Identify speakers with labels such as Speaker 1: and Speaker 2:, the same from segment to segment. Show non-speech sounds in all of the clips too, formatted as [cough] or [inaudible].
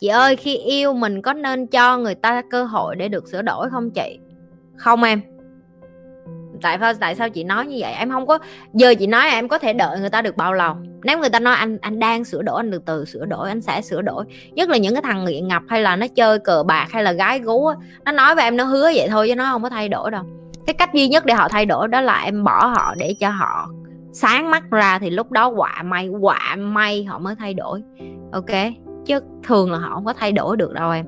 Speaker 1: chị ơi, khi yêu mình có nên cho người ta cơ hội để được sửa đổi không chị? Không em. Tại sao tại sao chị nói như vậy? Em không có, giờ chị nói em có thể đợi người ta được bao lâu? Nếu người ta nói anh anh đang sửa đổi, anh từ từ sửa đổi, anh sẽ sửa đổi. Nhất là những cái thằng nghiện ngập hay là nó chơi cờ bạc hay là gái gú á, nó nói với em nó hứa vậy thôi chứ nó không có thay đổi đâu. Cái cách duy nhất để họ thay đổi đó là em bỏ họ để cho họ sáng mắt ra thì lúc đó quả may quả may họ mới thay đổi. Ok? Chứ thường là họ không có thay đổi được đâu em.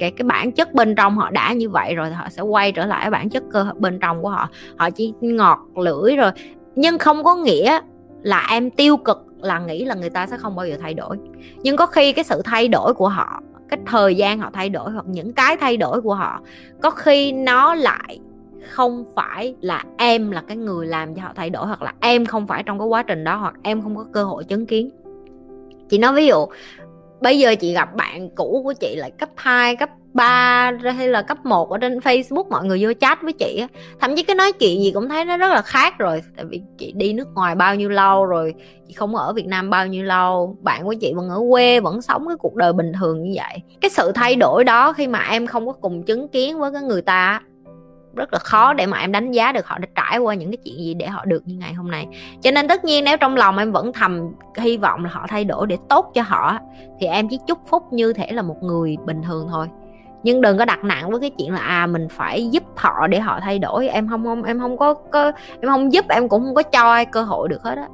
Speaker 1: Cái cái bản chất bên trong họ đã như vậy rồi thì họ sẽ quay trở lại bản chất cơ, bên trong của họ. Họ chỉ ngọt, lưỡi rồi. Nhưng không có nghĩa là em tiêu cực, là nghĩ là người ta sẽ không bao giờ thay đổi. Nhưng có khi cái sự thay đổi của họ, cái thời gian họ thay đổi hoặc những cái thay đổi của họ, có khi nó lại không phải là em là cái người làm cho họ thay đổi hoặc là em không phải trong cái quá trình đó hoặc em không có cơ hội chứng kiến. Chị nói ví dụ bây giờ chị gặp bạn cũ của chị lại cấp 2, cấp 3 hay là cấp 1 ở trên Facebook mọi người vô chat với chị á. Thậm chí cái nói chuyện gì cũng thấy nó rất là khác rồi tại vì chị đi nước ngoài bao nhiêu lâu rồi chị không ở Việt Nam bao nhiêu lâu bạn của chị vẫn ở quê vẫn sống cái cuộc đời bình thường như vậy. Cái sự thay đổi đó khi mà em không có cùng chứng kiến với cái người ta rất là khó để mà em đánh giá được họ đã trải qua những cái chuyện gì để họ được như ngày hôm nay. Cho nên tất nhiên nếu trong lòng em vẫn thầm hy vọng là họ thay đổi để tốt cho họ thì em chỉ chúc phúc như thể là một người bình thường thôi. Nhưng đừng có đặt nặng với cái chuyện là à mình phải giúp họ để họ thay đổi. Em không không em không có, có em không giúp em cũng không có cho ai cơ hội được hết á.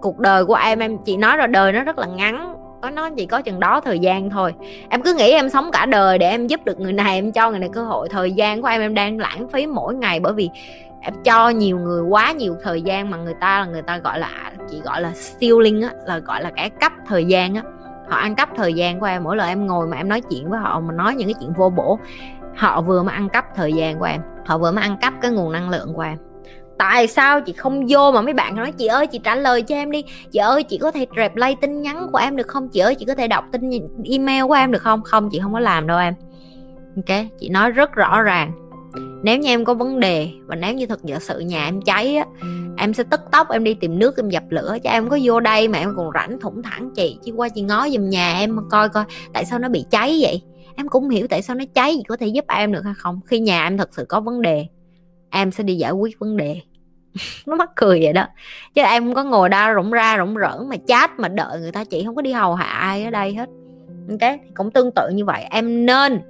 Speaker 1: Cuộc đời của em em chỉ nói rồi đời nó rất là ngắn có nó chỉ có chừng đó thời gian thôi. Em cứ nghĩ em sống cả đời để em giúp được người này, em cho người này cơ hội, thời gian của em em đang lãng phí mỗi ngày bởi vì em cho nhiều người quá nhiều thời gian mà người ta là người ta gọi là, chỉ gọi là stealing á, là gọi là cái cấp thời gian á. Họ ăn cắp thời gian của em, mỗi lần em ngồi mà em nói chuyện với họ, mà nói những cái chuyện vô bổ, họ vừa mới ăn cắp thời gian của em, họ vừa mới ăn cắp cái nguồn năng lượng của em tại sao chị không vô mà mấy bạn nói, chị ơi, chị trả lời cho em đi. Chị ơi, chị có thể reply tin nhắn của em được không? Chị ơi, chị có thể đọc tin email của em được không? Không, chị không có làm đâu em. Ok, chị nói rất rõ ràng. Nếu như em có vấn đề và nếu như thật sự nhà em cháy á, em sẽ tức tốc em đi tìm nước em dập lửa cho em có vô đây mà em còn rảnh thủng thẳng chị. Chứ qua chị ngó giùm nhà em coi coi tại sao nó bị cháy vậy. Em cũng hiểu tại sao nó cháy, chị có thể giúp em được hay không? Khi nhà em thật sự có vấn đề em sẽ đi giải quyết vấn đề. [laughs] Nó mắc cười vậy đó. Chứ em không có ngồi đa rủng ra rủng rỡn mà chat mà đợi người ta chị không có đi hầu hạ ai ở đây hết. Ok cũng tương tự như vậy. Em nên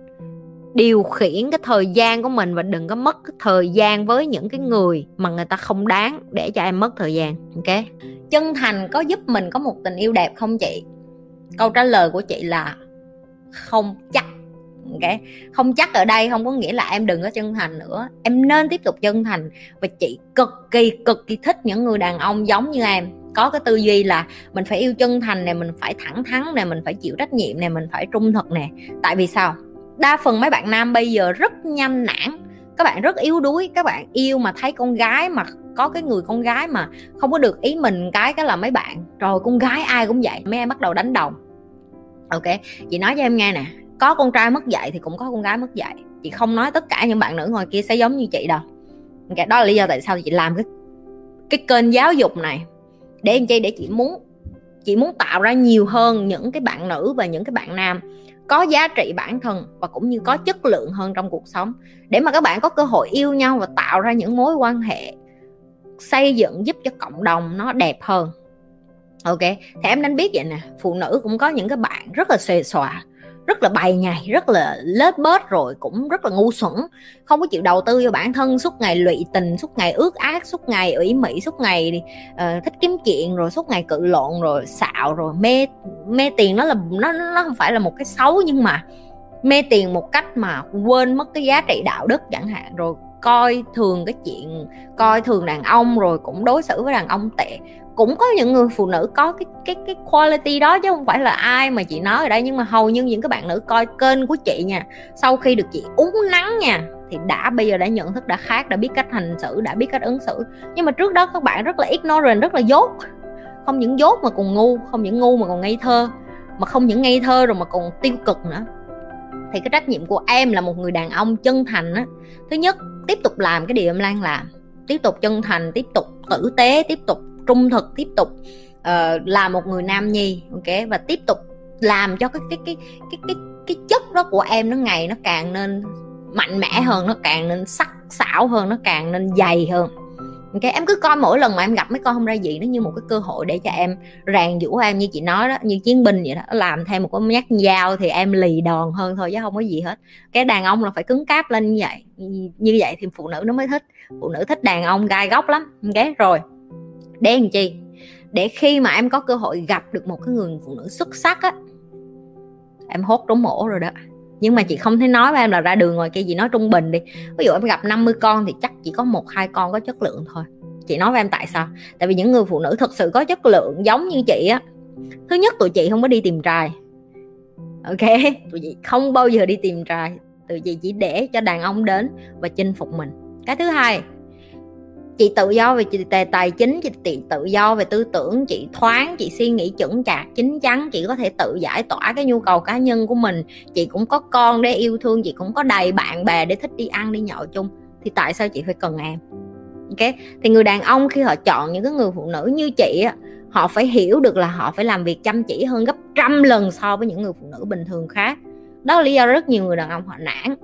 Speaker 1: điều khiển cái thời gian của mình và đừng có mất cái thời gian với những cái người mà người ta không đáng để cho em mất thời gian. Ok? Chân thành có giúp mình có một tình yêu đẹp không chị? Câu trả lời của chị là không chắc ok không chắc ở đây, không có nghĩa là em đừng có chân thành nữa. Em nên tiếp tục chân thành và chị cực kỳ cực kỳ thích những người đàn ông giống như em. Có cái tư duy là mình phải yêu chân thành này mình phải thẳng thắn này mình phải chịu trách nhiệm này mình phải trung thực nè. Tại vì sao? Đa phần mấy bạn nam bây giờ rất nhanh nản. Các bạn rất yếu đuối. Các bạn yêu mà thấy con gái mà, có cái người con gái mà không có được ý mình cái cái là mấy bạn. Rồi con gái ai cũng vậy. Mấy em bắt đầu đánh đồng. Ok, chị nói cho em nghe nè có con trai mất dạy thì cũng có con gái mất dạy. Chị không nói tất cả những bạn nữ ngoài kia sẽ giống như chị đâu. Cái đó là lý do tại sao chị làm cái cái kênh giáo dục này. Để anh chị để chị muốn chị muốn tạo ra nhiều hơn những cái bạn nữ và những cái bạn nam có giá trị bản thân và cũng như có chất lượng hơn trong cuộc sống. Để mà các bạn có cơ hội yêu nhau và tạo ra những mối quan hệ, xây dựng giúp cho cộng đồng nó đẹp hơn. Ok thì em nên biết vậy nè, phụ nữ cũng có những cái bạn rất là xề xòa rất là bày nhầy rất là lết bớt rồi cũng rất là ngu xuẩn. Không có chịu đầu tư cho bản thân suốt ngày lụy tình suốt ngày ước ác suốt ngày ủy mị, suốt ngày uh, thích kiếm chuyện rồi suốt ngày cự lộn rồi xạo rồi mê mê tiền nó là nó nó không phải là một cái xấu nhưng mà mê tiền một cách mà quên mất cái giá trị đạo đức chẳng hạn rồi coi thường cái chuyện coi thường đàn ông rồi cũng đối xử với đàn ông tệ. Cũng có những người phụ nữ có cái cái cái quality đó chứ không phải là ai mà chị nói ở đây nhưng mà hầu như những cái bạn nữ coi kênh của chị nha, sau khi được chị uống nắng nha, thì đã bây giờ đã nhận thức, đã khác, đã biết cách hành xử, đã biết cách ứng xử. Nhưng mà trước đó các bạn rất là ignorant, rất là dốt. Không những dốt mà còn ngu, không những ngu mà còn ngây thơ. Mà không những ngây thơ rồi mà còn tiêu cực nữa thì cái trách nhiệm của em là một người đàn ông chân thành á. Thứ nhất tiếp tục làm cái điều em lan làm. Tiếp tục chân thành tiếp tục tử tế tiếp tục trung thực tiếp tục uh, là một người nam nhi ok? Và tiếp tục làm cho cái cái cái cái cái cái chất đó của em nó ngày nó càng nên mạnh mẽ hơn nó càng nên sắc sảo hơn nó càng nên dày hơn ok, em cứ coi mỗi lần mà em gặp mấy con không ra gì nó như một cái cơ hội để cho em ràng vũ em như chị nói đó, như chiến binh vậy đó. Làm thêm một cái nhát dao thì em lì đòn hơn thôi chứ không có gì hết. Cái đàn ông là phải cứng cáp lên như vậy như vậy thì phụ nữ nó mới thích. Phụ nữ thích đàn ông gai góc lắm, ok? Rồi, để làm chi? Để khi mà em có cơ hội gặp được một cái người phụ nữ xuất sắc á, em hốt trúng mổ rồi đó nhưng mà chị không thể nói với em là ra đường ngoài kia chị nói trung bình đi. Ví dụ em gặp 50 con thì chắc chỉ có một, hai con có chất lượng thôi. Chị nói với em tại sao? Tại vì những người phụ nữ thực sự có chất lượng giống như chị á. Thứ nhất, tụi chị không có đi tìm trai. Ok? Tụi chị không bao giờ đi tìm trai. Tụi chị chỉ để cho đàn ông đến và chinh phục mình. Cái thứ hai chị tự do về chị tài, tài chính chị tự do về tư tưởng chị thoáng chị suy nghĩ chuẩn chạc chính chắn chị có thể tự giải tỏa cái nhu cầu cá nhân của mình. Chị cũng có con để yêu thương chị cũng có đầy bạn bè để thích đi ăn đi nhậu chung. Thì tại sao chị phải cần em? Ok thì người đàn ông khi họ chọn những cái người phụ nữ như chị á họ phải hiểu được là họ phải làm việc chăm chỉ hơn gấp trăm lần so với những người phụ nữ bình thường khác. Đó là lý do rất nhiều người đàn ông họ nản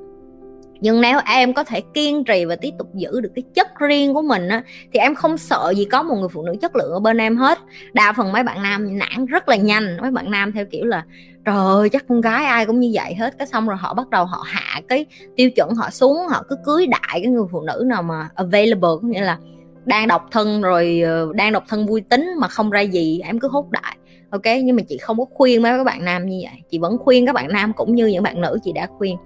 Speaker 1: nhưng nếu em có thể kiên trì và tiếp tục giữ được cái chất riêng của mình á, thì em không sợ gì có một người phụ nữ chất lượng ở bên em hết. Đa phần mấy bạn nam nản rất là nhanh. Mấy bạn nam theo kiểu là, trời ơi, chắc con gái ai cũng như vậy hết. Cái xong rồi họ bắt đầu họ hạ cái tiêu chuẩn họ xuống, họ cứ cưới đại cái người phụ nữ nào mà available, có nghĩa là đang độc thân rồi ờ, đang độc thân vui tính mà không ra gì, em cứ hút đại. Ok? Nhưng mà chị không có khuyên mấy các bạn nam như vậy. Chị vẫn khuyên các bạn nam cũng như những bạn nữ chị đã khuyên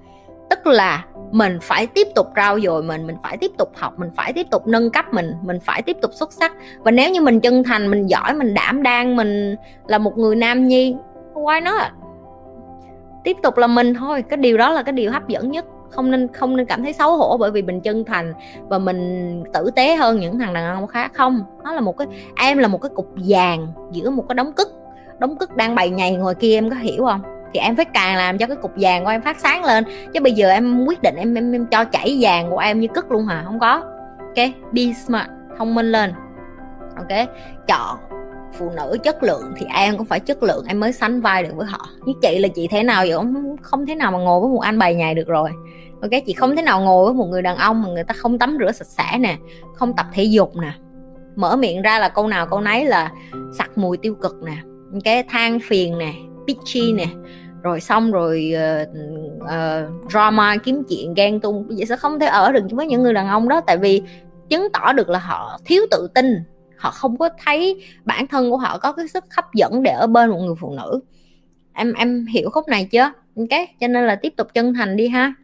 Speaker 1: tức là mình phải tiếp tục trao dồi mình mình phải tiếp tục học, mình phải tiếp tục nâng cấp mình mình phải tiếp tục xuất sắc. Và nếu như mình chân thành, mình giỏi, mình đảm đang, mình là một người nam nhi, why not? Tiếp tục là mình thôi, cái điều đó là cái điều hấp dẫn nhất. Không nên không nên cảm thấy xấu hổ bởi vì mình chân thành và mình tử tế hơn những thằng đàn ông khác. Không, nó là một cái, em là một cái cục vàng giữa một cái đống cức đống cức đang bày nhầy ngoài kia, em có hiểu không? Thì em phải càng làm cho cái cục vàng của em phát sáng lên. Chứ bây giờ em quyết định em em, em cho chảy vàng của em như cất luôn hả? Không có. Ok be smart thông minh lên. Ok chọn phụ nữ chất lượng thì em cũng phải chất lượng em mới sánh vai được với họ. Như chị là chị thế nào vậy không không thế nào mà ngồi với một anh bày nhài được rồi. Ok chị không thế nào ngồi với một người đàn ông mà người ta không tắm rửa sạch sẽ nè không tập thể dục nè. Mở miệng ra là câu nào câu nấy là sặc mùi tiêu cực nè. Cái than phiền nè bitchy nè rồi xong rồi uh, uh, drama kiếm chuyện ghen tung vậy sẽ không thể ở được với những người đàn ông đó. Tại vì chứng tỏ được là họ thiếu tự tin họ không có thấy bản thân của họ có cái sức hấp dẫn để ở bên một người phụ nữ. Em em hiểu khúc này chưa? Ok cho nên là tiếp tục chân thành đi ha.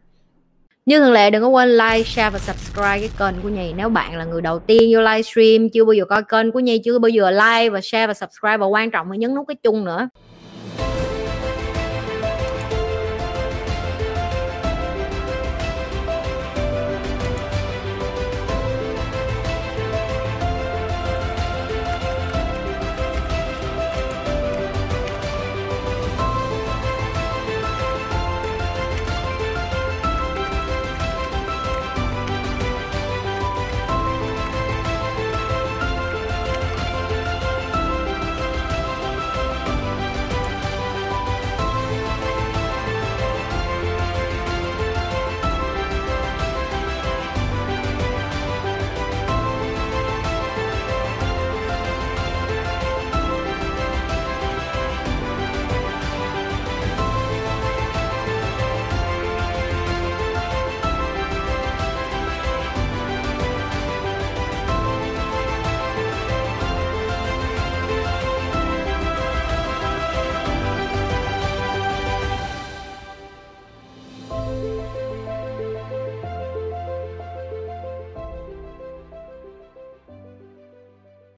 Speaker 1: Như thường lệ đừng có quên like, share và subscribe cái kênh của Nhi Nếu bạn là người đầu tiên vô livestream Chưa bao giờ coi kênh của Nhi Chưa bao giờ like và share và subscribe. Và quan trọng là nhấn nút cái chung nữa.